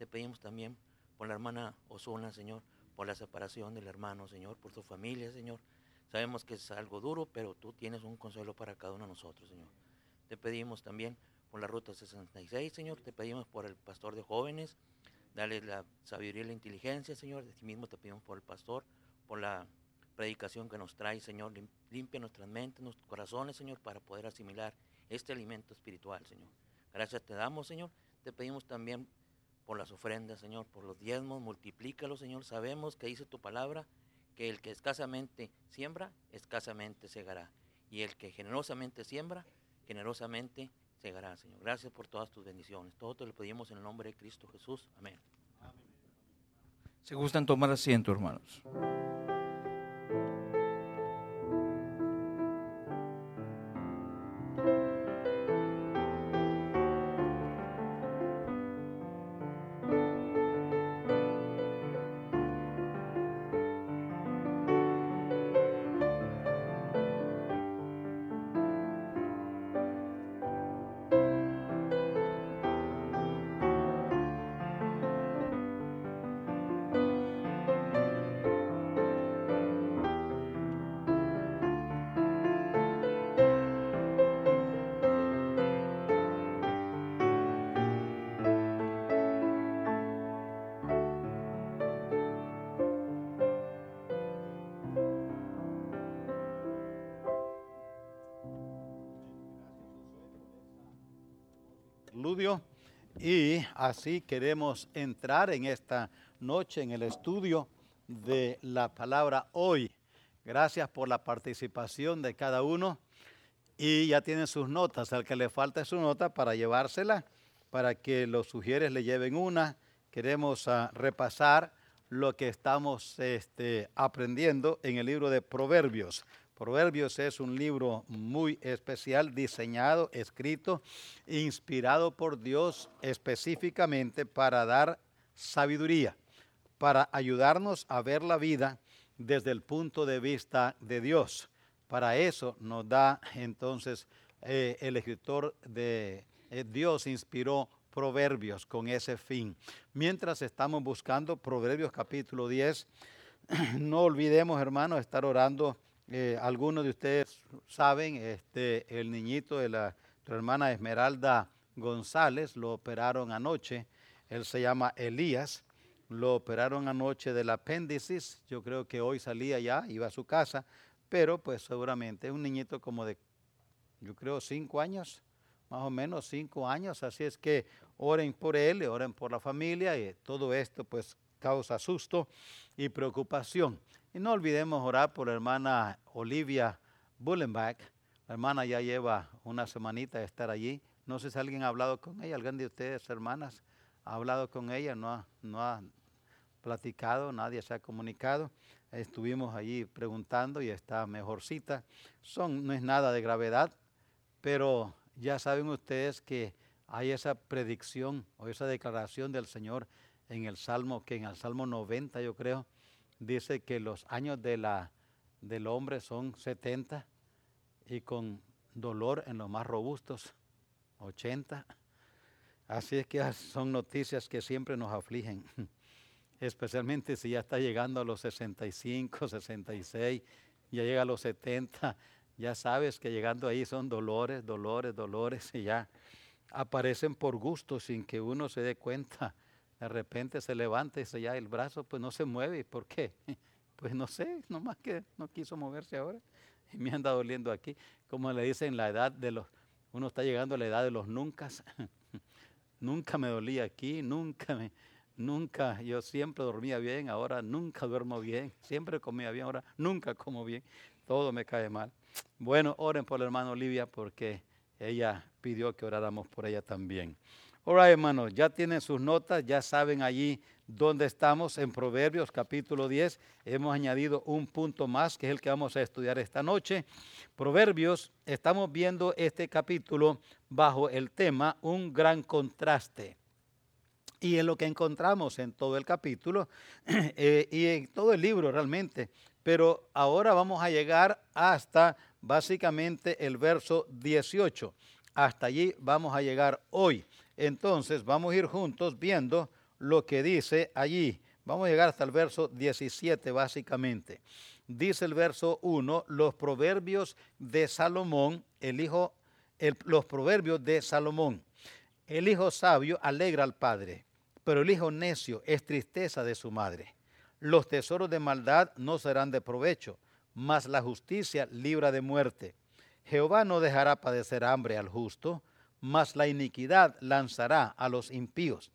te pedimos también por la hermana Osuna, Señor, por la separación del hermano, Señor, por su familia, Señor. Sabemos que es algo duro, pero tú tienes un consuelo para cada uno de nosotros, Señor. Te pedimos también por la ruta 66, Señor. Te pedimos por el pastor de jóvenes. Dale la sabiduría y la inteligencia, Señor. De ti mismo te pedimos por el pastor, por la predicación que nos trae, Señor. Limpia nuestras mentes, nuestros corazones, Señor, para poder asimilar este alimento espiritual, Señor. Gracias te damos, Señor. Te pedimos también por las ofrendas, Señor, por los diezmos, multiplícalos, Señor. Sabemos que dice tu palabra que el que escasamente siembra, escasamente segará. Y el que generosamente siembra, generosamente segará, Señor. Gracias por todas tus bendiciones. Todo te lo pedimos en el nombre de Cristo Jesús. Amén. Se gustan tomar asiento, hermanos. Y así queremos entrar en esta noche en el estudio de la palabra hoy. Gracias por la participación de cada uno y ya tienen sus notas. Al que le falta su nota para llevársela, para que los sugieres le lleven una. Queremos ah, repasar lo que estamos este, aprendiendo en el libro de Proverbios. Proverbios es un libro muy especial, diseñado, escrito, inspirado por Dios específicamente para dar sabiduría, para ayudarnos a ver la vida desde el punto de vista de Dios. Para eso nos da entonces eh, el escritor de eh, Dios inspiró Proverbios con ese fin. Mientras estamos buscando Proverbios capítulo 10, no olvidemos hermanos estar orando eh, algunos de ustedes saben, este, el niñito de la hermana Esmeralda González lo operaron anoche. Él se llama Elías. Lo operaron anoche del apéndice. Yo creo que hoy salía ya, iba a su casa, pero pues seguramente es un niñito como de, yo creo, cinco años, más o menos cinco años. Así es que oren por él, oren por la familia y todo esto pues causa susto y preocupación. Y no olvidemos orar por la hermana Olivia Bullenbach. La hermana ya lleva una semanita de estar allí. No sé si alguien ha hablado con ella, alguien de ustedes, hermanas, ha hablado con ella, no ha, no ha platicado, nadie se ha comunicado. Estuvimos allí preguntando y está mejorcita. Son, no es nada de gravedad, pero ya saben ustedes que hay esa predicción o esa declaración del Señor en el Salmo, que en el Salmo 90 yo creo, dice que los años de la, del hombre son 70 y con dolor en los más robustos 80. Así es que son noticias que siempre nos afligen, especialmente si ya está llegando a los 65, 66, ya llega a los 70, ya sabes que llegando ahí son dolores, dolores, dolores y ya aparecen por gusto sin que uno se dé cuenta de repente se levanta y se ya el brazo pues no se mueve. ¿Por qué? Pues no sé, nomás que no quiso moverse ahora. Y me anda doliendo aquí. Como le dicen, la edad de los, uno está llegando a la edad de los nunca. nunca me dolía aquí, nunca me, nunca, yo siempre dormía bien, ahora nunca duermo bien, siempre comía bien, ahora nunca como bien, todo me cae mal. Bueno, oren por la hermana Olivia porque ella pidió que oráramos por ella también. Ahora, hermanos, ya tienen sus notas, ya saben allí dónde estamos en Proverbios capítulo 10. Hemos añadido un punto más que es el que vamos a estudiar esta noche. Proverbios, estamos viendo este capítulo bajo el tema un gran contraste. Y en lo que encontramos en todo el capítulo eh, y en todo el libro realmente. Pero ahora vamos a llegar hasta básicamente el verso 18. Hasta allí vamos a llegar hoy. Entonces vamos a ir juntos viendo lo que dice allí. Vamos a llegar hasta el verso 17 básicamente. Dice el verso 1, los proverbios de Salomón, el hijo, los proverbios de Salomón. El hijo sabio alegra al padre, pero el hijo necio es tristeza de su madre. Los tesoros de maldad no serán de provecho, mas la justicia libra de muerte. Jehová no dejará padecer hambre al justo, mas la iniquidad lanzará a los impíos.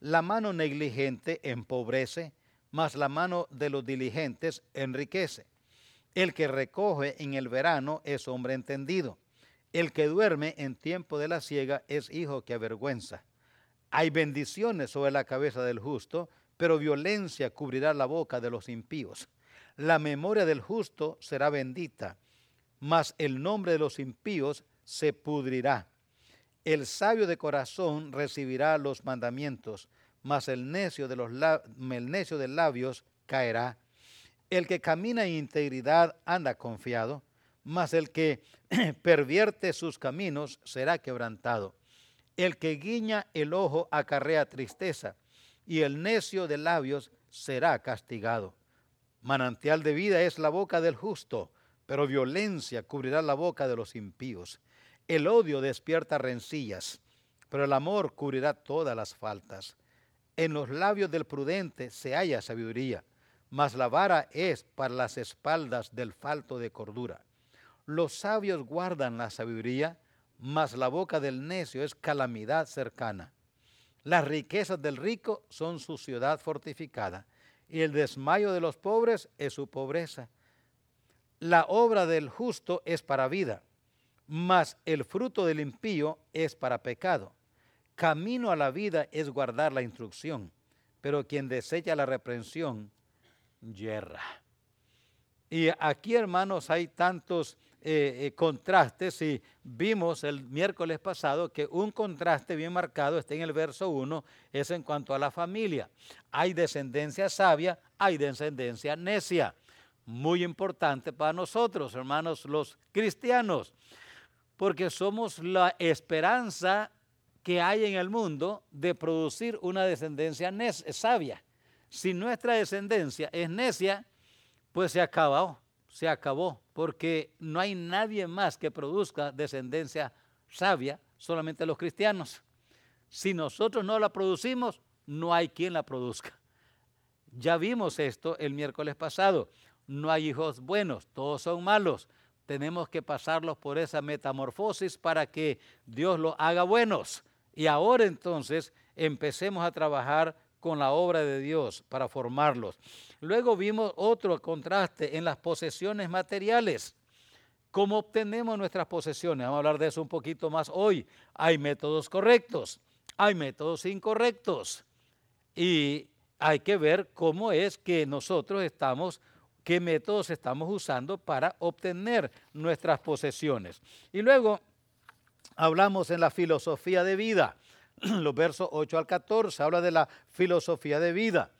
La mano negligente empobrece, mas la mano de los diligentes enriquece. El que recoge en el verano es hombre entendido. El que duerme en tiempo de la siega es hijo que avergüenza. Hay bendiciones sobre la cabeza del justo, pero violencia cubrirá la boca de los impíos. La memoria del justo será bendita, mas el nombre de los impíos se pudrirá. El sabio de corazón recibirá los mandamientos, mas el necio de, los necio de labios caerá. El que camina en integridad anda confiado, mas el que pervierte sus caminos será quebrantado. El que guiña el ojo acarrea tristeza, y el necio de labios será castigado. Manantial de vida es la boca del justo, pero violencia cubrirá la boca de los impíos. El odio despierta rencillas, pero el amor cubrirá todas las faltas. En los labios del prudente se halla sabiduría, mas la vara es para las espaldas del falto de cordura. Los sabios guardan la sabiduría, mas la boca del necio es calamidad cercana. Las riquezas del rico son su ciudad fortificada, y el desmayo de los pobres es su pobreza. La obra del justo es para vida, mas el fruto del impío es para pecado. Camino a la vida es guardar la instrucción, pero quien desecha la reprensión, yerra. Y aquí, hermanos, hay tantos eh, eh, contrastes y vimos el miércoles pasado que un contraste bien marcado está en el verso 1, es en cuanto a la familia. Hay descendencia sabia, hay descendencia necia. Muy importante para nosotros, hermanos, los cristianos, porque somos la esperanza que hay en el mundo de producir una descendencia sabia. Si nuestra descendencia es necia, pues se acabó se acabó, porque no hay nadie más que produzca descendencia sabia, solamente los cristianos. Si nosotros no la producimos, no hay quien la produzca. Ya vimos esto el miércoles pasado. No hay hijos buenos, todos son malos. Tenemos que pasarlos por esa metamorfosis para que Dios los haga buenos. Y ahora entonces empecemos a trabajar con la obra de Dios para formarlos. Luego vimos otro contraste en las posesiones materiales. ¿Cómo obtenemos nuestras posesiones? Vamos a hablar de eso un poquito más hoy. Hay métodos correctos, hay métodos incorrectos. Y hay que ver cómo es que nosotros estamos, qué métodos estamos usando para obtener nuestras posesiones. Y luego hablamos en la filosofía de vida. Los versos 8 al 14 habla de la filosofía de vida.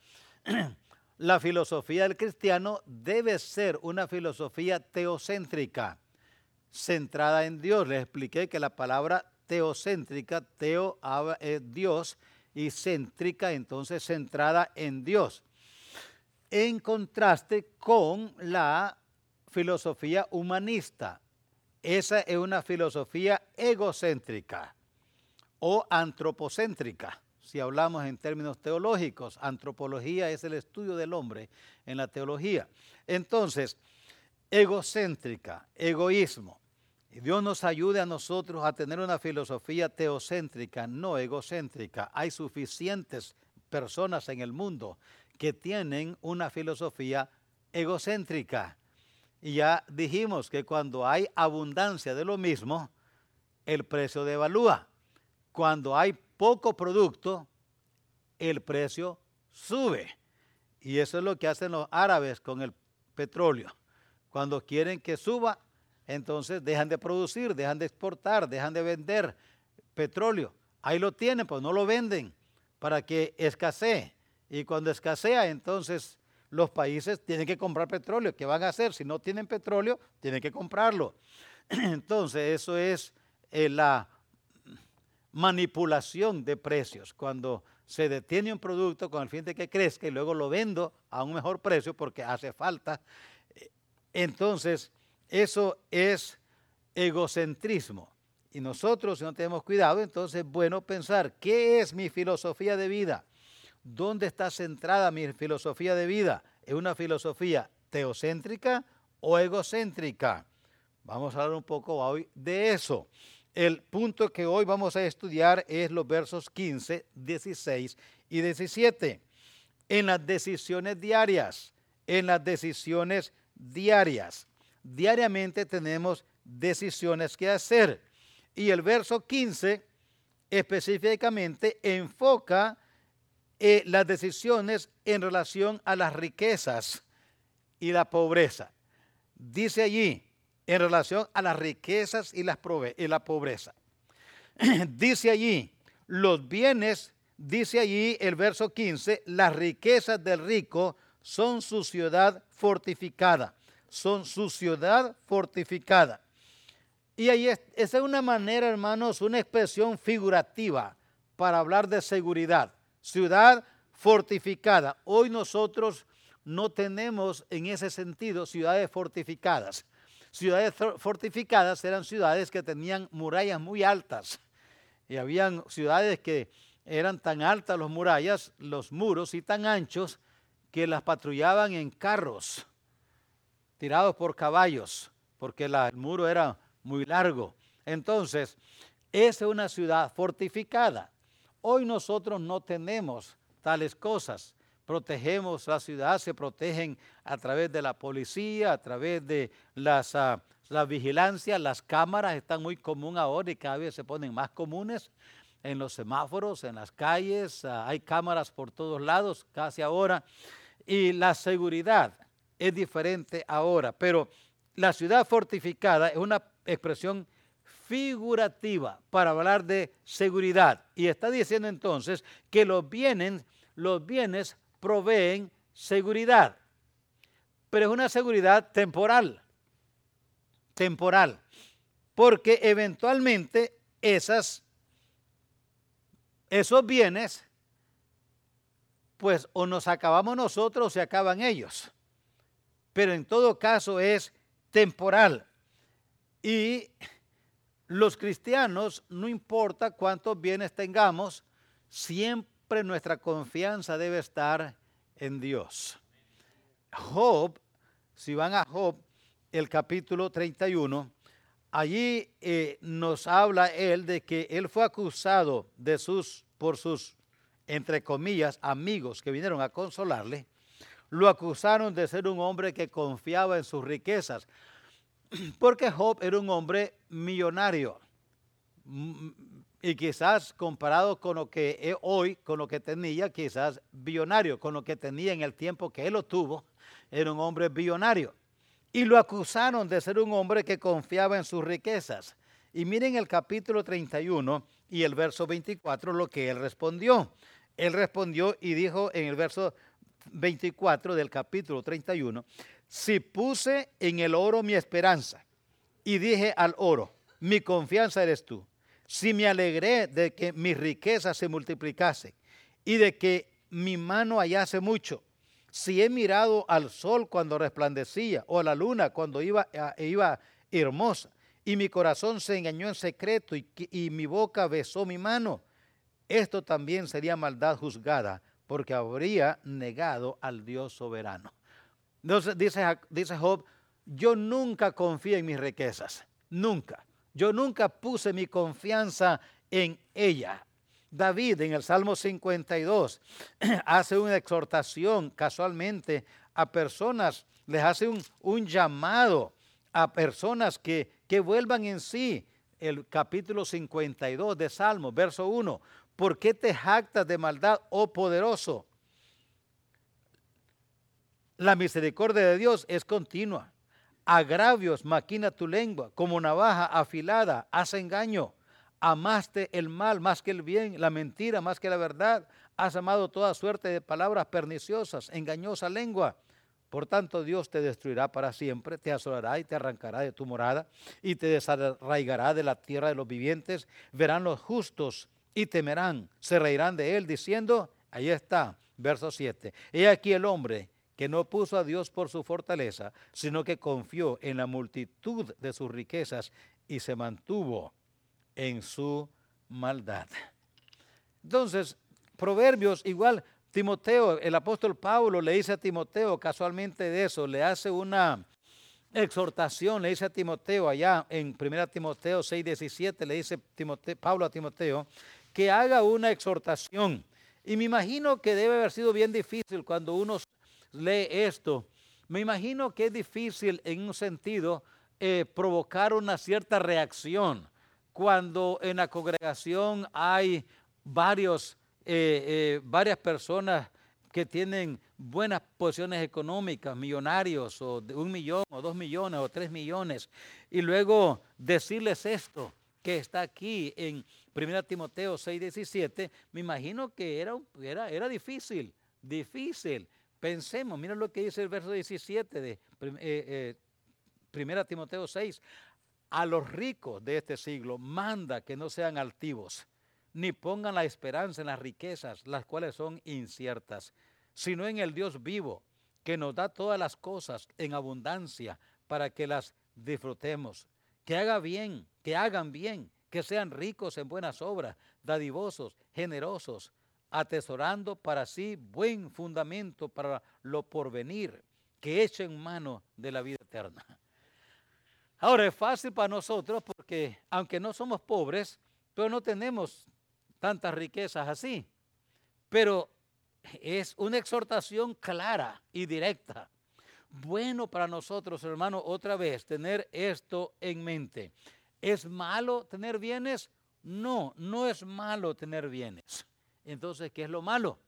la filosofía del cristiano debe ser una filosofía teocéntrica, centrada en Dios. Les expliqué que la palabra teocéntrica, teo es Dios y céntrica, entonces centrada en Dios. En contraste con la filosofía humanista. Esa es una filosofía egocéntrica o antropocéntrica si hablamos en términos teológicos. Antropología es el estudio del hombre en la teología. Entonces, egocéntrica, egoísmo. Dios nos ayude a nosotros a tener una filosofía teocéntrica, no egocéntrica. Hay suficientes personas en el mundo que tienen una filosofía egocéntrica. Y ya dijimos que cuando hay abundancia de lo mismo, el precio devalúa. Cuando hay poco producto, el precio sube. Y eso es lo que hacen los árabes con el petróleo. Cuando quieren que suba, entonces dejan de producir, dejan de exportar, dejan de vender petróleo. Ahí lo tienen, pues no lo venden para que escasee. Y cuando escasea, entonces los países tienen que comprar petróleo. ¿Qué van a hacer? Si no tienen petróleo, tienen que comprarlo. Entonces, eso es eh, la manipulación de precios, cuando se detiene un producto con el fin de que crezca y luego lo vendo a un mejor precio porque hace falta. Entonces, eso es egocentrismo. Y nosotros, si no tenemos cuidado, entonces es bueno pensar, ¿qué es mi filosofía de vida? ¿Dónde está centrada mi filosofía de vida? ¿Es una filosofía teocéntrica o egocéntrica? Vamos a hablar un poco hoy de eso. El punto que hoy vamos a estudiar es los versos 15, 16 y 17. En las decisiones diarias, en las decisiones diarias. Diariamente tenemos decisiones que hacer. Y el verso 15 específicamente enfoca eh, las decisiones en relación a las riquezas y la pobreza. Dice allí, en relación a las riquezas y, las y la pobreza. dice allí, los bienes, dice allí el verso 15, las riquezas del rico son su ciudad fortificada, son su ciudad fortificada. Y ahí es, esa es una manera, hermanos, una expresión figurativa para hablar de seguridad. Ciudad fortificada. Hoy nosotros no tenemos en ese sentido ciudades fortificadas. Ciudades fortificadas eran ciudades que tenían murallas muy altas. Y habían ciudades que eran tan altas las murallas, los muros y tan anchos que las patrullaban en carros tirados por caballos, porque el muro era muy largo. Entonces, es una ciudad fortificada. Hoy nosotros no tenemos tales cosas. Protegemos la ciudad, se protegen a través de la policía, a través de las, uh, la vigilancia, las cámaras están muy común ahora y cada vez se ponen más comunes en los semáforos, en las calles, uh, hay cámaras por todos lados casi ahora. Y la seguridad es diferente ahora, pero la ciudad fortificada es una expresión figurativa para hablar de seguridad. Y está diciendo entonces que los bienes los bienes proveen seguridad, pero es una seguridad temporal, temporal, porque eventualmente esas, esos bienes, pues o nos acabamos nosotros o se acaban ellos, pero en todo caso es temporal. Y los cristianos, no importa cuántos bienes tengamos, siempre nuestra confianza debe estar en Dios. Job, si van a Job, el capítulo 31, allí eh, nos habla él de que él fue acusado de sus, por sus, entre comillas, amigos que vinieron a consolarle. Lo acusaron de ser un hombre que confiaba en sus riquezas, porque Job era un hombre millonario y quizás comparado con lo que hoy, con lo que tenía, quizás billonario, con lo que tenía en el tiempo que él lo tuvo, era un hombre billonario. Y lo acusaron de ser un hombre que confiaba en sus riquezas. Y miren el capítulo 31 y el verso 24 lo que él respondió. Él respondió y dijo en el verso 24 del capítulo 31, si puse en el oro mi esperanza y dije al oro, mi confianza eres tú si me alegré de que mi riqueza se multiplicase y de que mi mano hallase mucho, si he mirado al sol cuando resplandecía o a la luna cuando iba, iba hermosa, y mi corazón se engañó en secreto y mi boca besó mi mano, esto también sería maldad juzgada, porque habría negado al Dios soberano. Entonces dice, Job, yo nunca confío en mis riquezas, nunca. Yo nunca puse mi confianza en ella. David en el Salmo 52 hace una exhortación casualmente a personas, les hace un, llamado a personas que, que vuelvan en sí. El capítulo 52 de Salmo, verso 1. ¿Por qué te jactas de maldad, oh poderoso? La misericordia de Dios es continua agravios maquina tu lengua, como navaja afilada, hace engaño. Amaste el mal más que el bien, la mentira más que la verdad. Has amado toda suerte de palabras perniciosas, engañosa lengua. Por tanto, Dios te destruirá para siempre, te asolará y te arrancará de tu morada y te desarraigará de la tierra de los vivientes. Verán los justos y temerán, se reirán de él diciendo, ahí está, verso 7, he aquí el hombre que no puso a Dios por su fortaleza, sino que confió en la multitud de sus riquezas y se mantuvo en su maldad. Entonces, Proverbios, igual Timoteo, el apóstol Pablo le dice a Timoteo casualmente de eso, le hace una exhortación, le dice a Timoteo allá en 1 Timoteo 6, 17, le dice Pablo a Timoteo que haga una exhortación. Y me imagino que debe haber sido bien difícil cuando uno lee esto. Me imagino que es difícil en un sentido eh, provocar una cierta reacción cuando en la congregación hay varios, eh, eh, varias personas que tienen buenas posiciones económicas, millonarios, o de un millón, o dos millones, o tres millones, y luego decirles esto que está aquí en 1 Timoteo 6, 17, me imagino que era, era, era difícil, difícil. Pensemos, mira lo que dice el verso 17 de eh, 1 Timoteo 6. A los ricos de este siglo manda que no sean altivos, ni pongan la esperanza en las riquezas, las cuales son inciertas, sino en el Dios vivo, que nos da todas las cosas en abundancia para que las disfrutemos. Que haga bien, que hagan bien, que sean ricos en buenas obras, dadivosos, generosos, atesorando para sí buen fundamento para lo porvenir, que echen mano de la vida eterna. Ahora es fácil para nosotros porque aunque no somos pobres, pero no tenemos tantas riquezas así. Pero es una exhortación clara y directa. Bueno para nosotros, hermano, otra vez tener esto en mente. ¿Es malo tener bienes? No, no es malo tener bienes. Entonces, ¿qué es lo malo?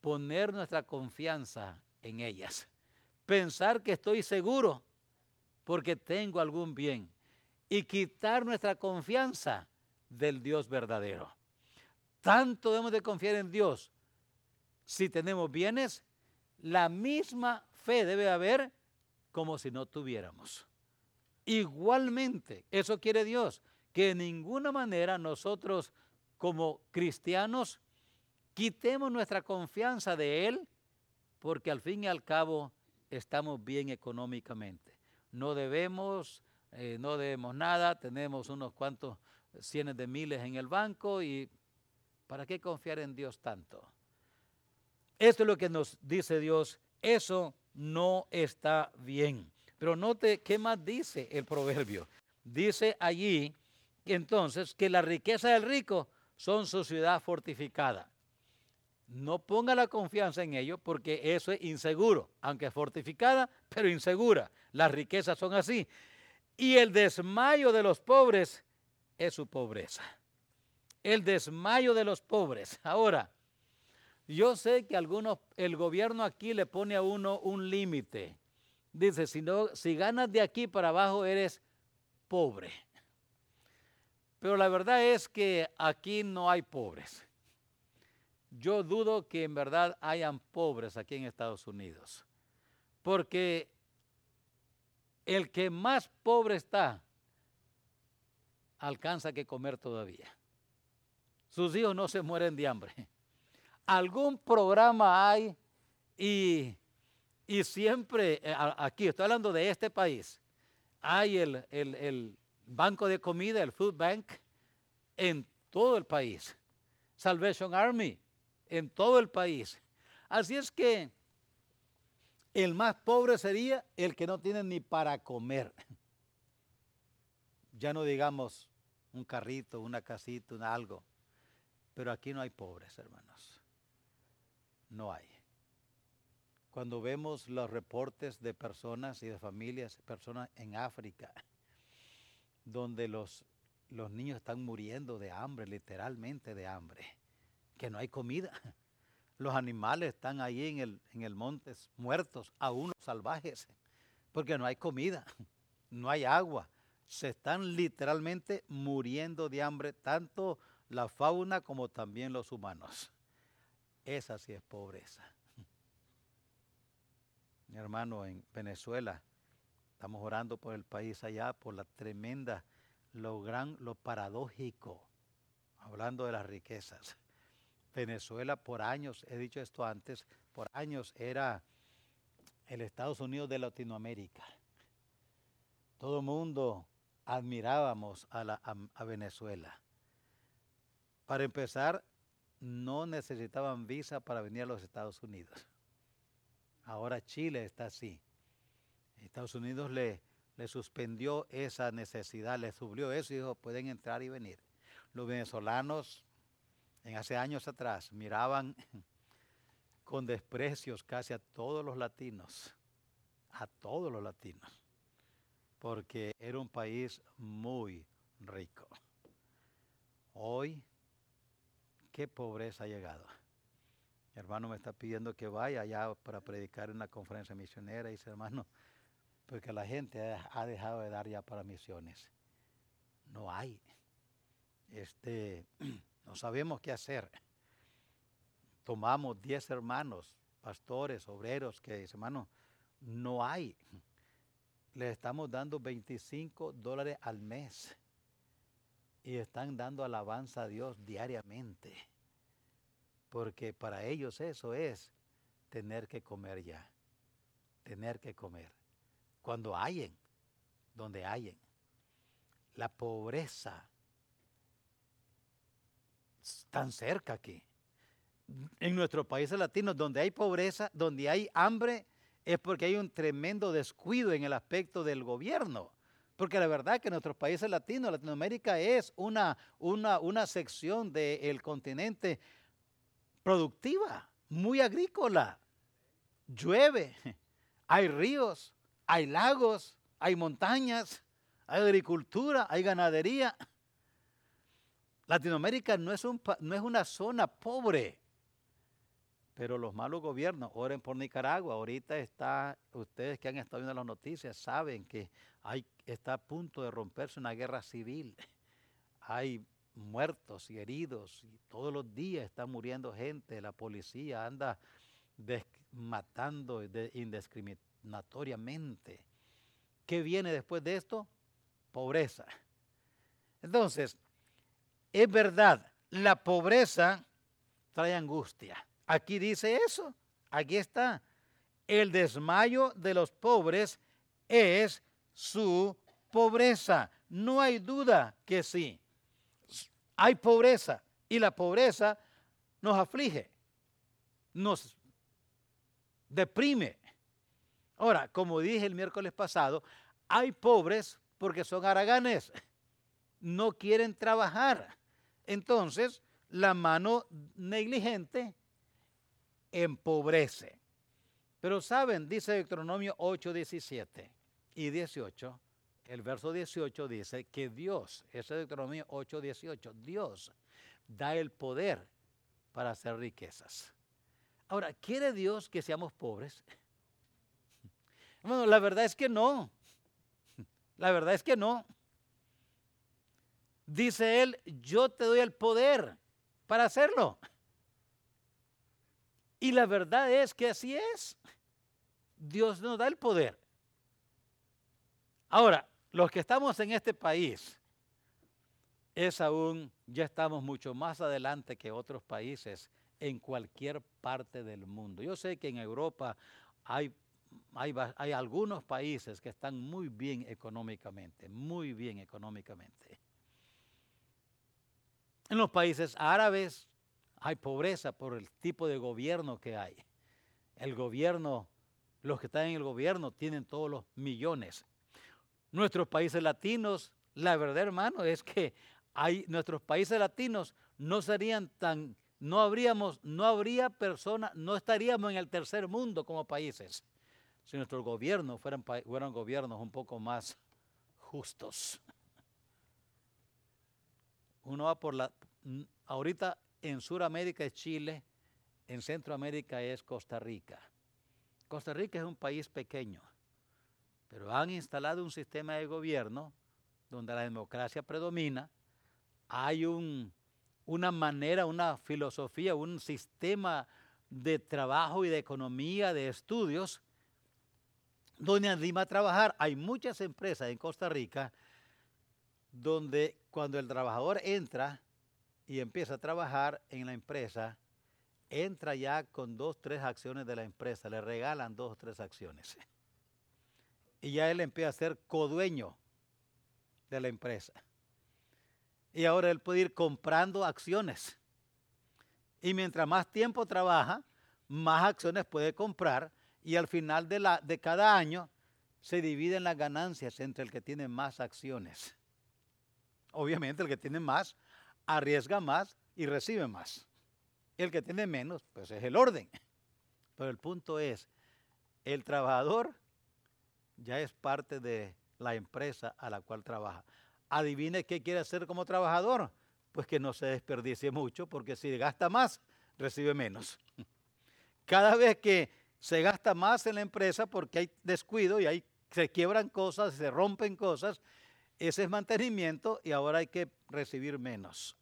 Poner nuestra confianza en ellas. Pensar que estoy seguro porque tengo algún bien. Y quitar nuestra confianza del Dios verdadero. Tanto debemos de confiar en Dios. Si tenemos bienes, la misma fe debe haber como si no tuviéramos. Igualmente, eso quiere Dios, que de ninguna manera nosotros como cristianos quitemos nuestra confianza de Él, porque al fin y al cabo estamos bien económicamente. No debemos, eh, no debemos nada, tenemos unos cuantos cientos de miles en el banco y ¿para qué confiar en Dios tanto? Esto es lo que nos dice Dios, eso no está bien. Pero note qué más dice el proverbio. Dice allí entonces que la riqueza del rico son su ciudad fortificada. No ponga la confianza en ello porque eso es inseguro, aunque fortificada, pero insegura. Las riquezas son así. Y el desmayo de los pobres es su pobreza. El desmayo de los pobres. Ahora, yo sé que algunos, el gobierno aquí le pone a uno un límite. Dice, si, no, si ganas de aquí para abajo eres pobre. Pero la verdad es que aquí no hay pobres. Yo dudo que en verdad hayan pobres aquí en Estados Unidos. Porque el que más pobre está, alcanza que comer todavía. Sus hijos no se mueren de hambre algún programa hay y, siempre, eh, aquí estoy hablando de este país, hay el, el banco de comida, el Food Bank, en todo el país. Salvation Army, en todo el país. Así es que el más pobre sería el que no tiene ni para comer. Ya no digamos un carrito, una casita, un algo. Pero aquí no hay pobres, hermanos no hay. Cuando vemos los reportes de personas y de familias, personas en África, donde los, los niños están muriendo de hambre, literalmente de hambre, que no hay comida. Los animales están ahí en el, en el monte muertos, aún salvajes, porque no hay comida, no hay agua. Se están literalmente muriendo de hambre, tanto la fauna como también los humanos. Esa sí es pobreza. Mi hermano en Venezuela, estamos orando por el país allá, por la tremenda, lo gran, lo paradójico. hablando de las riquezas. Venezuela por años, he dicho esto antes, por años era el Estados Unidos de Latinoamérica. Todo el mundo admirábamos a, la, a, a Venezuela. Para empezar, no necesitaban visa para venir a los Estados Unidos. Ahora Chile está así. Estados Unidos le, le suspendió esa necesidad, le subió eso y dijo, pueden entrar y venir. Los venezolanos en hace años atrás miraban con desprecios casi a todos los latinos, a todos los latinos, porque era un país muy rico. Hoy, qué pobreza ha llegado. Mi hermano me está pidiendo que vaya allá para predicar en una conferencia misionera y dice, hermano, porque la gente ha dejado de dar ya para misiones. No hay. Este, no sabemos qué hacer. Tomamos 10 hermanos, pastores, obreros, que dicen, hermano, no hay. Le estamos dando 25 dólares al mes y están dando alabanza a Dios diariamente. Porque para ellos eso es tener que comer ya. Tener que comer cuando hayen, donde hayen. La pobreza tan cerca aquí. En nuestros países latinos, donde hay pobreza, donde hay hambre, es porque hay un tremendo descuido en el aspecto del gobierno. Porque la verdad que en nuestros países latinos, Latinoamérica es una, una, una sección del continente productiva, muy agrícola. Llueve, hay ríos, hay lagos, hay montañas, hay agricultura, hay ganadería. Latinoamérica no es, un, no es una zona pobre, pero los malos gobiernos, oren por Nicaragua, ahorita está, ustedes que han estado viendo las noticias saben que hay, está a punto de romperse una guerra civil. Hay muertos y heridos y todos los días está muriendo gente, la policía anda matando indiscriminadamente notoriamente. ¿Qué viene después de esto? Pobreza. Entonces, es verdad, la pobreza trae angustia. Aquí dice eso, aquí está. El desmayo de los pobres es su pobreza. No hay duda que sí. Hay pobreza y la pobreza nos aflige, nos deprime, Ahora, como dije el miércoles pasado, hay pobres porque son haraganes, no quieren trabajar. Entonces, la mano negligente empobrece. Pero saben, dice Deuteronomio 8, 17 y 18, el verso 18 dice que Dios, ese Deuteronomio 8, 18, Dios da el poder para hacer riquezas. Ahora, ¿quiere Dios que seamos pobres? Bueno, la verdad es que no. La verdad es que no. Dice él, yo te doy el poder para hacerlo. Y la verdad es que así es. Dios nos da el poder. Ahora, los que estamos en este país, es aún, ya estamos mucho más adelante que otros países en cualquier parte del mundo. Yo sé que en Europa hay hay, algunos países que están muy bien económicamente, muy bien económicamente. En los países árabes hay pobreza por el tipo de gobierno que hay. El gobierno, los que están en el gobierno tienen todos los millones. Nuestros países latinos, la verdad hermano es que nuestros países latinos no serían tan, no habríamos, no habría personas, no estaríamos en el tercer mundo como países si nuestros gobiernos fueran, fueran gobiernos un poco más justos. Uno va por la... Ahorita en Sudamérica es Chile, en Centroamérica es Costa Rica. Costa Rica es un país pequeño, pero han instalado un sistema de gobierno donde la democracia predomina. Hay un, una manera, una filosofía, un sistema de trabajo y de economía, de estudios donde anima a trabajar. Hay muchas empresas en Costa Rica donde cuando el trabajador entra y empieza a trabajar en la empresa, entra ya con dos, tres acciones de la empresa, le regalan dos o tres acciones. Y ya él empieza a ser codueño de la empresa. Y ahora él puede ir comprando acciones. Y mientras más tiempo trabaja, más acciones puede comprar. Y al final de, la, de cada año se dividen las ganancias entre el que tiene más acciones. Obviamente el que tiene más arriesga más y recibe más. El que tiene menos, pues es el orden. Pero el punto es, el trabajador ya es parte de la empresa a la cual trabaja. Adivine qué quiere hacer como trabajador. Pues que no se desperdicie mucho, porque si gasta más, recibe menos. Cada vez que se gasta más en la empresa porque hay descuido y hay, se quiebran cosas, se rompen cosas, ese es mantenimiento y ahora hay que recibir menos.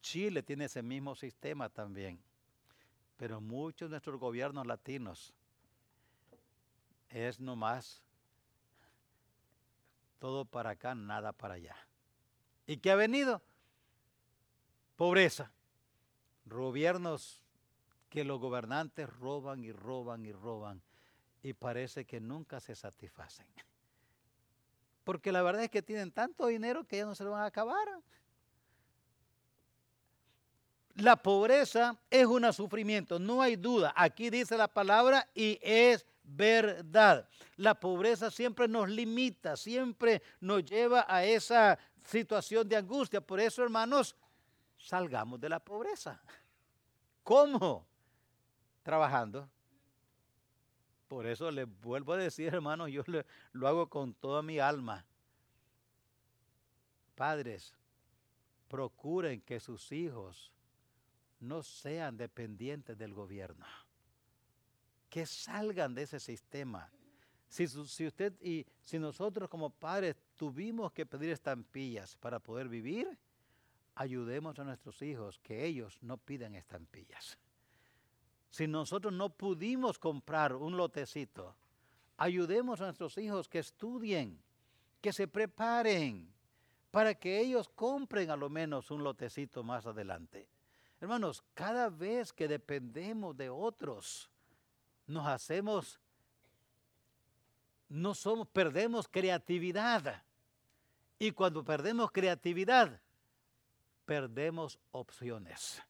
Chile tiene ese mismo sistema también, pero muchos de nuestros gobiernos latinos es nomás todo para acá, nada para allá. ¿Y qué ha venido? Pobreza. Gobiernos que los gobernantes roban y roban y roban y parece que nunca se satisfacen. Porque la verdad es que tienen tanto dinero que ya no se lo van a acabar. La pobreza es un sufrimiento, no hay duda. Aquí dice la palabra y es verdad. La pobreza siempre nos limita, siempre nos lleva a esa situación de angustia. Por eso, hermanos, salgamos de la pobreza. ¿Cómo? Trabajando. Por eso les vuelvo a decir, hermanos, yo lo hago con toda mi alma. Padres, procuren que sus hijos no sean dependientes del gobierno que salgan de ese sistema. Si, usted y si nosotros como padres tuvimos que pedir estampillas para poder vivir, ayudemos a nuestros hijos que ellos no pidan estampillas. Si nosotros no pudimos comprar un lotecito, ayudemos a nuestros hijos que estudien, que se preparen para que ellos compren a lo menos un lotecito más adelante. Hermanos, cada vez que dependemos de otros, nos hacemos, no somos, perdemos creatividad. Y cuando perdemos creatividad, perdemos opciones.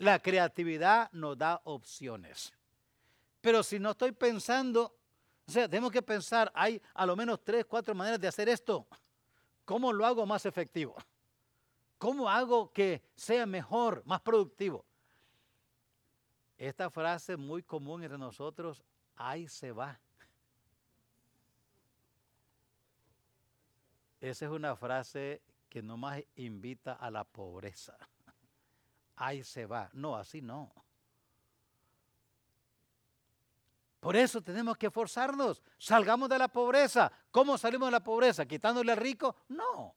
La creatividad nos da opciones. Pero si no estoy pensando, o sea, tenemos que pensar, hay a lo menos tres, cuatro maneras de hacer esto. ¿Cómo lo hago más efectivo? ¿Cómo hago que sea mejor, más productivo? Esta frase muy común entre nosotros, ahí se va. Esa es una frase que nomás invita a la pobreza. Ahí se va. No, así no. Por eso tenemos que esforzarnos. Salgamos de la pobreza. ¿Cómo salimos de la pobreza? ¿Quitándole al rico? No.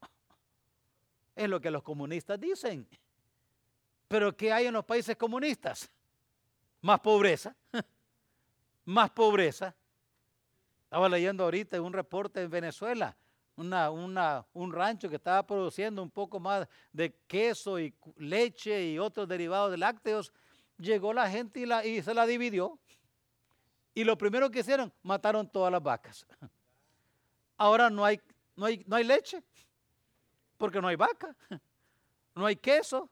Es lo que los comunistas dicen. Pero ¿qué hay en los países comunistas? más pobreza, más pobreza. Estaba leyendo ahorita un reporte en Venezuela, una, un rancho que estaba produciendo un poco más de queso y leche y otros derivados de lácteos. Llegó la gente y, la, y se la dividió. Y lo primero que hicieron, mataron todas las vacas. Ahora no hay, no hay, no hay leche, porque no hay vaca, no hay queso.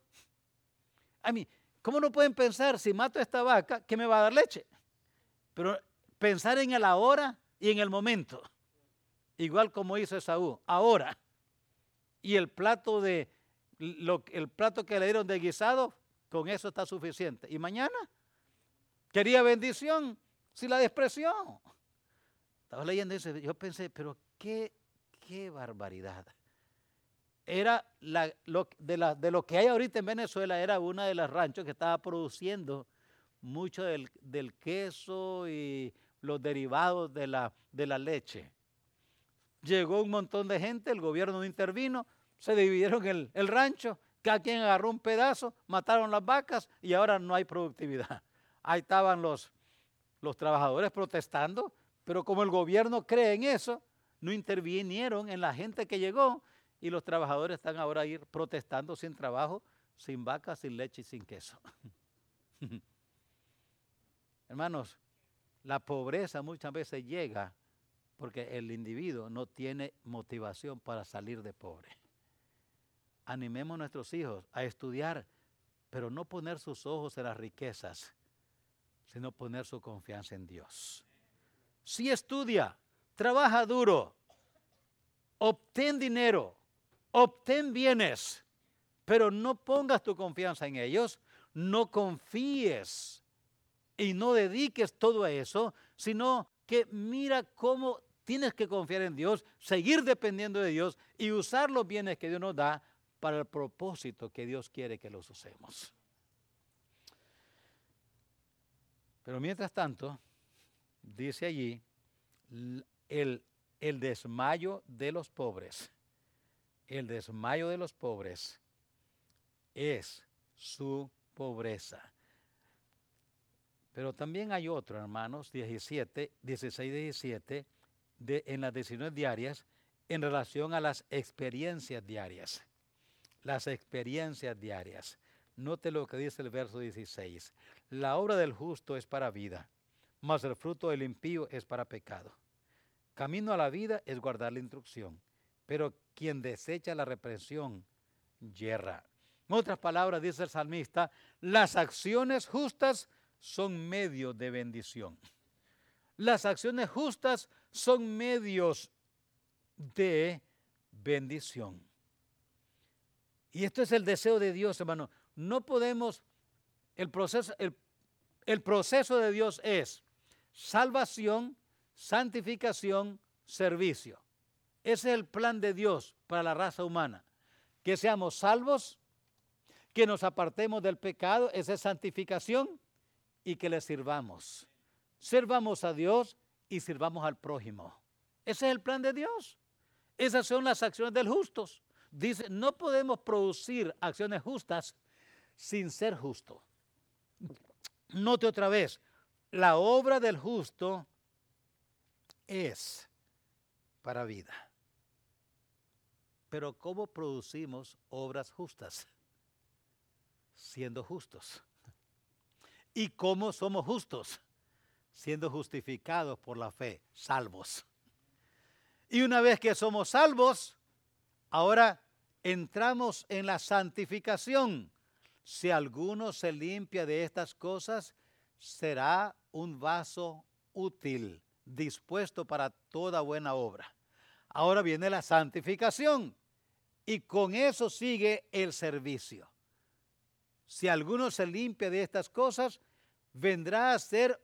A mí, ¿Cómo no pueden pensar, si mato a esta vaca, que me va a dar leche? Pero pensar en el ahora y en el momento. Igual como hizo Esaú. Ahora. Y el plato de el plato que le dieron de guisado, con eso está suficiente. Y mañana quería bendición, si la despreció. Estaba leyendo eso, yo pensé, pero qué, qué barbaridad era lo, de, de, lo que hay ahorita en Venezuela, era una de las ranchos que estaba produciendo mucho del, queso y los derivados de la, de la leche. Llegó un montón de gente, el gobierno no intervino, se dividieron el, rancho, cada quien agarró un pedazo, mataron las vacas y ahora no hay productividad. Ahí estaban los, los trabajadores protestando, pero como el gobierno cree en eso, no intervinieron en la gente que llegó y los trabajadores están ahora ir protestando sin trabajo sin vaca, sin leche y sin queso. Hermanos, la pobreza muchas veces llega porque el individuo no tiene motivación para salir de pobre. Animemos a nuestros hijos a estudiar, pero no poner sus ojos en las riquezas, sino poner su confianza en Dios. Si estudia, trabaja duro, obtén dinero, obtén bienes, pero no pongas tu confianza en ellos, no confíes y no dediques todo a eso, sino que mira cómo tienes que confiar en Dios, seguir dependiendo de Dios y usar los bienes que Dios nos da para el propósito que Dios quiere que los usemos. Pero mientras tanto, dice allí, el, el desmayo de los pobres, el desmayo de los pobres es su pobreza. Pero también hay otro, hermanos, 17, 16, 17, en las decisiones diarias en relación a las experiencias diarias. Las experiencias diarias. Note lo que dice el verso 16. La obra del justo es para vida, mas el fruto del impío es para pecado. Camino a la vida es guardar la instrucción, pero quien desecha la represión yerra. En otras palabras, dice el salmista, las acciones justas son medios de bendición. Las acciones justas son medios de bendición. Y esto es el deseo de Dios, hermano. No podemos, el proceso, el, el proceso de Dios es salvación, santificación, servicio. Ese es el plan de Dios para la raza humana. Que seamos salvos, que nos apartemos del pecado, esa es santificación, y que le sirvamos. Sirvamos a Dios y sirvamos al prójimo. Ese es el plan de Dios. Esas son las acciones del justo. Dice, no podemos producir acciones justas sin ser justo. Note otra vez, la obra del justo es para vida. Pero ¿cómo producimos obras justas? Siendo justos. ¿Y cómo somos justos? Siendo justificados por la fe, salvos. Y una vez que somos salvos, ahora entramos en la santificación. Si alguno se limpia de estas cosas, será un vaso útil, dispuesto para toda buena obra. Ahora viene la santificación y con eso sigue el servicio. Si alguno se limpia de estas cosas, vendrá a ser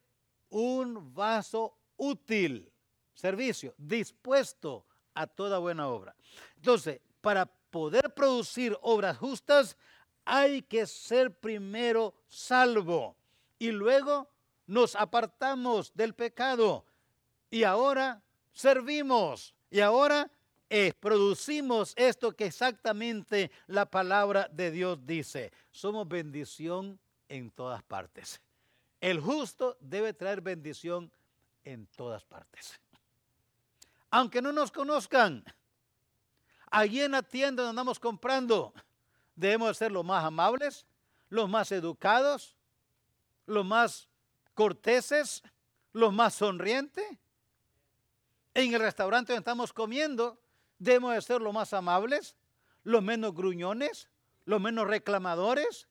un vaso útil, servicio, dispuesto a toda buena obra. Entonces, para poder producir obras justas, hay que ser primero salvo y luego nos apartamos del pecado y ahora servimos y ahora eh, producimos esto que exactamente la palabra de Dios dice. Somos bendición en todas partes. El justo debe traer bendición en todas partes. Aunque no nos conozcan, allí en la tienda donde andamos comprando, debemos ser los más amables, los más educados, los más corteses, los más sonrientes. En el restaurante donde estamos comiendo, Debemos de ser los más amables, los menos gruñones, los menos reclamadores.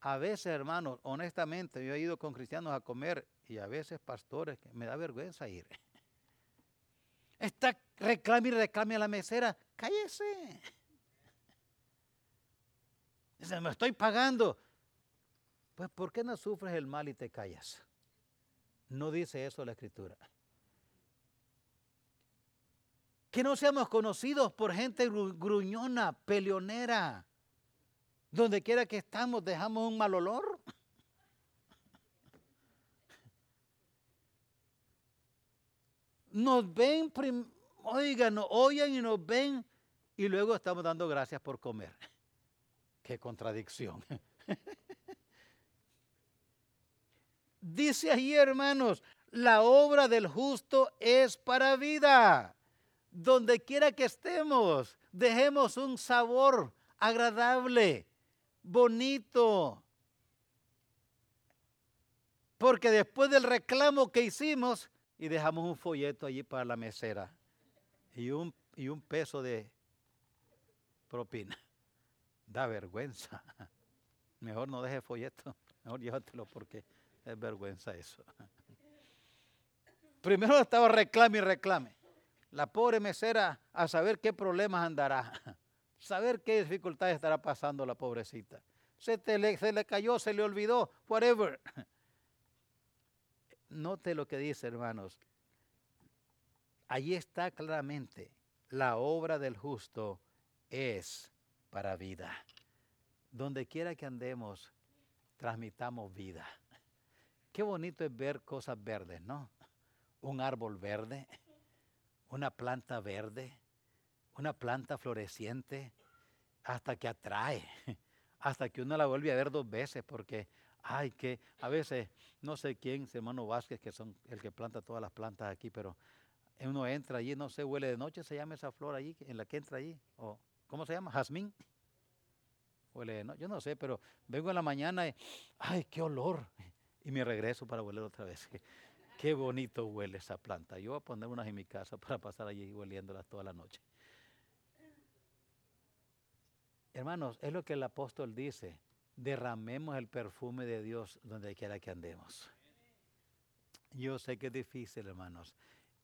A veces, hermanos, honestamente, yo he ido con cristianos a comer y a veces pastores, me da vergüenza ir. Está reclame y reclame a la mesera, cállese. Dice, me estoy pagando. Pues, ¿por qué no sufres el mal y te callas? No dice eso la escritura. Que no seamos conocidos por gente gruñona, peleonera. Donde quiera que estamos dejamos un mal olor. Nos ven, oigan, nos oyen y nos ven y luego estamos dando gracias por comer. Qué contradicción. Dice ahí, hermanos, la obra del justo es para vida donde quiera que estemos, dejemos un sabor agradable bonito. Porque después del reclamo que hicimos y dejamos un folleto allí para la mesera y un, y un peso de propina. Da vergüenza. Mejor no deje folleto, mejor llévatelo porque es vergüenza eso. Primero estaba reclame y reclame. La pobre mesera a saber qué problemas andará, saber qué dificultades estará pasando la pobrecita. Se, se le cayó, se le olvidó, whatever. Note lo que dice, hermanos. Allí está claramente, la obra del justo es para vida. Donde quiera que andemos, transmitamos vida. Qué bonito es ver cosas verdes, ¿no? Un árbol verde, una planta verde, una planta floreciente, hasta que atrae, hasta que uno la vuelve a ver dos veces, porque, ay, que a veces, no sé quién, hermano Vázquez, que son el que planta todas las plantas aquí, pero uno entra allí, no sé, huele de noche, se llama esa flor allí, en la que entra allí, o ¿cómo se llama? Jazmín. Huele de noche, yo no sé, pero vengo en la mañana y, ay, qué olor, y me regreso para hueler otra vez. Qué bonito huele esa planta. Yo voy a poner unas en mi casa para pasar allí hueliéndolas toda la noche. Hermanos, es lo que el apóstol dice. Derramemos el perfume de Dios donde quiera que andemos. Yo sé que es difícil, hermanos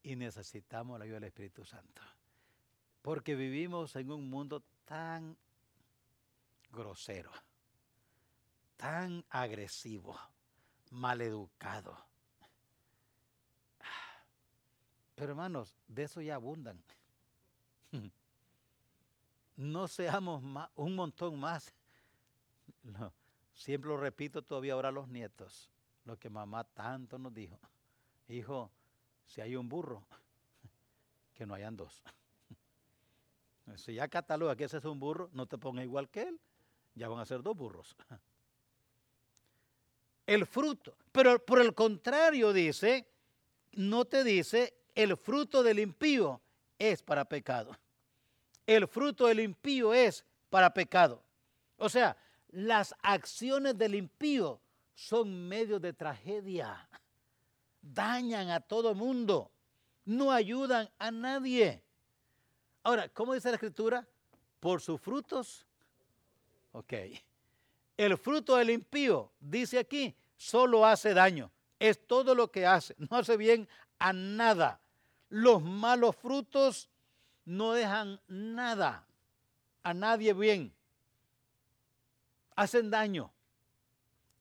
y necesitamos la ayuda del Espíritu Santo. Porque vivimos en un mundo tan grosero, tan agresivo, maleducado. Pero hermanos, de eso ya abundan. No seamos más, un montón más. siempre lo repito todavía ahora a los nietos, lo que mamá tanto nos dijo. Hijo, si hay un burro, que no hayan dos. Si ya cataloga que ese es un burro, no te ponga igual que él, ya van a ser dos burros. El fruto, pero por el contrario dice, no te dice, el fruto del impío es para pecado. El fruto del impío es para pecado. O sea, las acciones del impío son medios de tragedia dañan a todo mundo, no ayudan a nadie. Ahora, ¿cómo dice la escritura? Por sus frutos. Ok. El fruto del impío, dice aquí, solo hace daño. Es todo lo que hace. No hace bien a nada. Los malos frutos no dejan nada, a nadie bien. Hacen daño.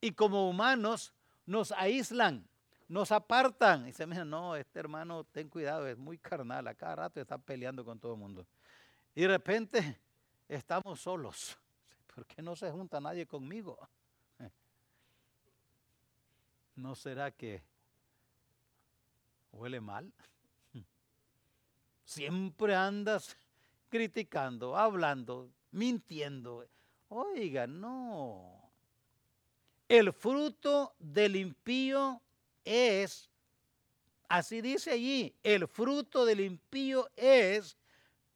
Y como humanos nos aíslan nos apartan. Y se me no, este hermano, ten cuidado, es muy carnal, a cada rato está peleando con todo el mundo. Y de repente estamos solos. ¿Por qué no se junta nadie conmigo? ¿No será que huele mal? Siempre andas criticando, hablando, mintiendo. Oiga, no. El fruto del impío es, así dice allí, el fruto del impío es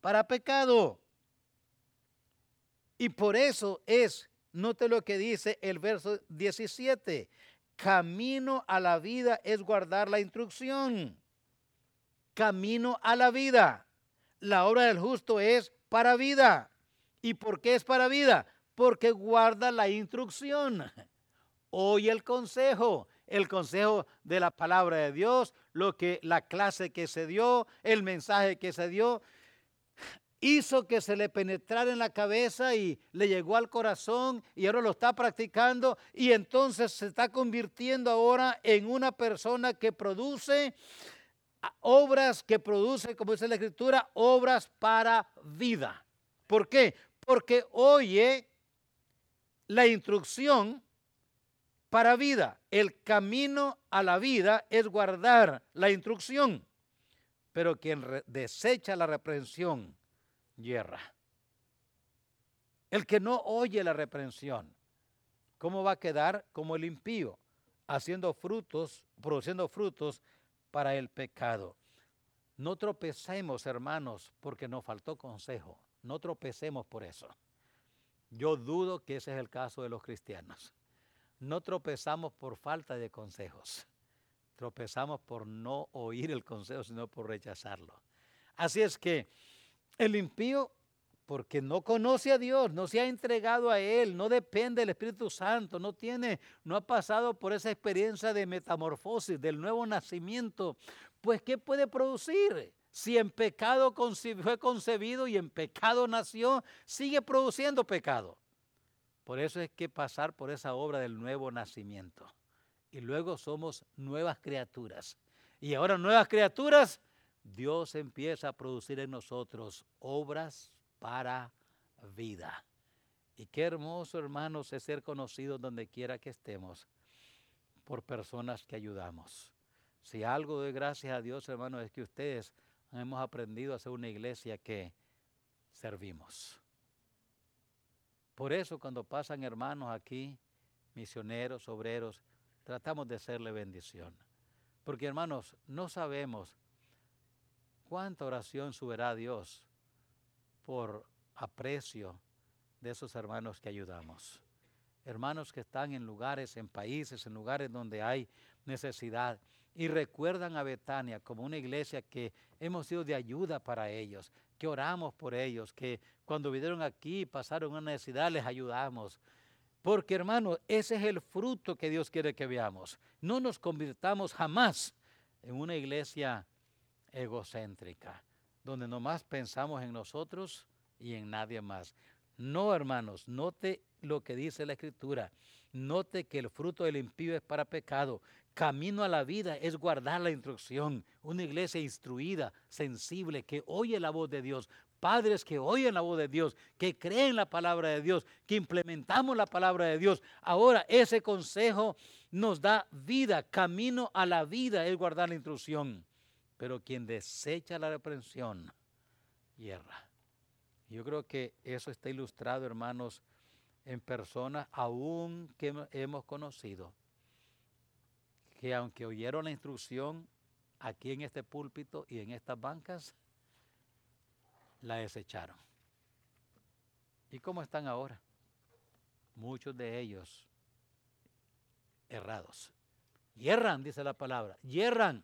para pecado. Y por eso es, note lo que dice el verso 17, camino a la vida es guardar la instrucción. Camino a la vida. La obra del justo es para vida. ¿Y por qué es para vida? Porque guarda la instrucción. Oye el consejo el consejo de la palabra de Dios, lo que la clase que se dio, el mensaje que se dio, hizo que se le penetrara en la cabeza y le llegó al corazón y ahora lo está practicando y entonces se está convirtiendo ahora en una persona que produce obras, que produce, como dice la escritura, obras para vida. ¿Por qué? Porque oye la instrucción para vida. El camino a la vida es guardar la instrucción, pero quien desecha la reprensión, hierra. El que no oye la reprensión, ¿cómo va a quedar como el impío? Haciendo frutos, produciendo frutos para el pecado. No tropecemos, hermanos, porque nos faltó consejo. No tropecemos por eso. Yo dudo que ese es el caso de los cristianos. No tropezamos por falta de consejos. Tropezamos por no oír el consejo, sino por rechazarlo. Así es que el impío, porque no conoce a Dios, no se ha entregado a Él, no depende del Espíritu Santo, no tiene, no ha pasado por esa experiencia de metamorfosis, del nuevo nacimiento, pues ¿qué puede producir? Si en pecado fue concebido y en pecado nació, sigue produciendo pecado. Por eso es que pasar por esa obra del nuevo nacimiento. Y luego somos nuevas criaturas. Y ahora nuevas criaturas, Dios empieza a producir en nosotros obras para vida. Y qué hermoso, hermanos, es ser conocidos donde quiera que estemos por personas que ayudamos. Si algo de gracias a Dios, hermanos, es que ustedes hemos aprendido a ser una iglesia que servimos. Por eso cuando pasan hermanos aquí, misioneros, obreros, tratamos de hacerle bendición. Porque hermanos, no sabemos cuánta oración subirá a Dios por aprecio de esos hermanos que ayudamos. Hermanos que están en lugares, en países, en lugares donde hay necesidad y recuerdan a Betania como una iglesia que hemos sido de ayuda para ellos, que oramos por ellos, que cuando vinieron aquí pasaron una necesidad les ayudamos. Porque hermano, ese es el fruto que Dios quiere que veamos. No nos convirtamos jamás en una iglesia egocéntrica, donde nomás pensamos en nosotros y en nadie más. No, hermanos, note lo que dice la Escritura. Note que el fruto del impío es para pecado, Camino a la vida es guardar la instrucción. Una iglesia instruida, sensible, que oye la voz de Dios. Padres que oyen la voz de Dios, que creen la palabra de Dios, que implementamos la palabra de Dios. Ahora ese consejo nos da vida. Camino a la vida es guardar la instrucción. Pero quien desecha la reprensión, hierra. Yo creo que eso está ilustrado, hermanos, en personas aún que hemos conocido que aunque oyeron la instrucción aquí en este púlpito y en estas bancas, la desecharon. ¿Y cómo están ahora? Muchos de ellos errados. Hierran, dice la palabra, hierran.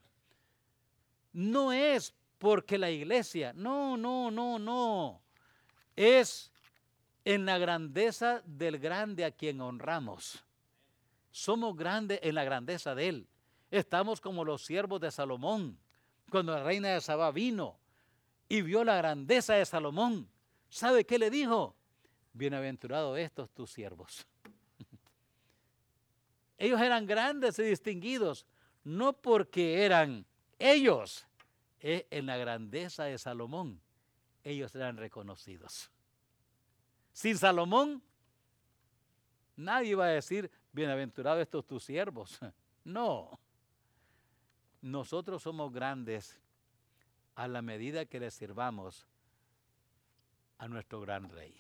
No es porque la iglesia, no, no, no, no. Es en la grandeza del grande a quien honramos. Somos grandes en la grandeza de Él. Estamos como los siervos de Salomón. Cuando la reina de Sabá vino y vio la grandeza de Salomón, ¿sabe qué le dijo? Bienaventurados estos tus siervos. Ellos eran grandes y distinguidos, no porque eran ellos, en la grandeza de Salomón, ellos eran reconocidos. Sin Salomón, nadie iba a decir, bienaventurados estos tus siervos. No. Nosotros somos grandes a la medida que le sirvamos a nuestro gran rey.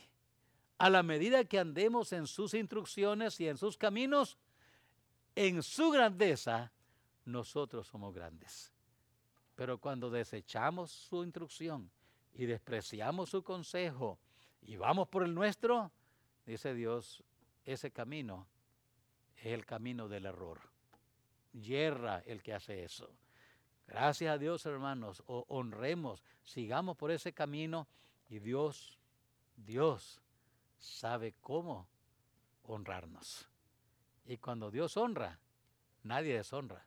A la medida que andemos en sus instrucciones y en sus caminos, en su grandeza, nosotros somos grandes. Pero cuando desechamos su instrucción y despreciamos su consejo y vamos por el nuestro, dice Dios, ese camino es el camino del error. Yerra el que hace eso. Gracias a Dios, hermanos, honremos, sigamos por ese camino y Dios, Dios sabe cómo honrarnos. Y cuando Dios honra, nadie deshonra.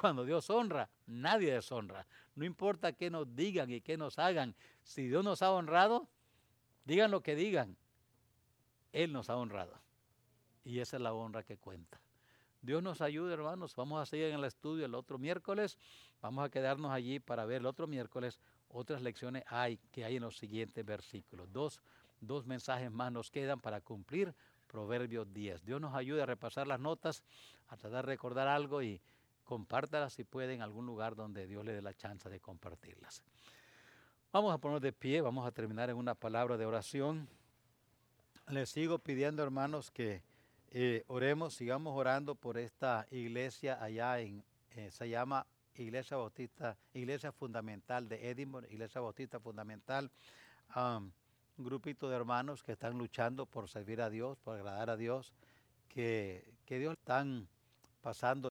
Cuando Dios honra, nadie deshonra. No importa qué nos digan y qué nos hagan. Si Dios nos ha honrado, digan lo que digan. Él nos ha honrado. Y esa es la honra que cuenta. Dios nos ayude, hermanos. Vamos a seguir en el estudio el otro miércoles. Vamos a quedarnos allí para ver el otro miércoles otras lecciones hay que hay en los siguientes versículos. Dos, dos mensajes más nos quedan para cumplir Proverbios 10. Dios nos ayude a repasar las notas, a tratar de recordar algo y compártalas si puede en algún lugar donde Dios le dé la chance de compartirlas. Vamos a poner de pie, vamos a terminar en una palabra de oración. Les sigo pidiendo, hermanos, que eh, oremos, sigamos orando por esta iglesia allá en, eh, se llama Iglesia Bautista, Iglesia Fundamental de Edinburgh, Iglesia Bautista Fundamental. un grupito de hermanos que están luchando por servir a Dios, por agradar a Dios, que, que Dios están pasando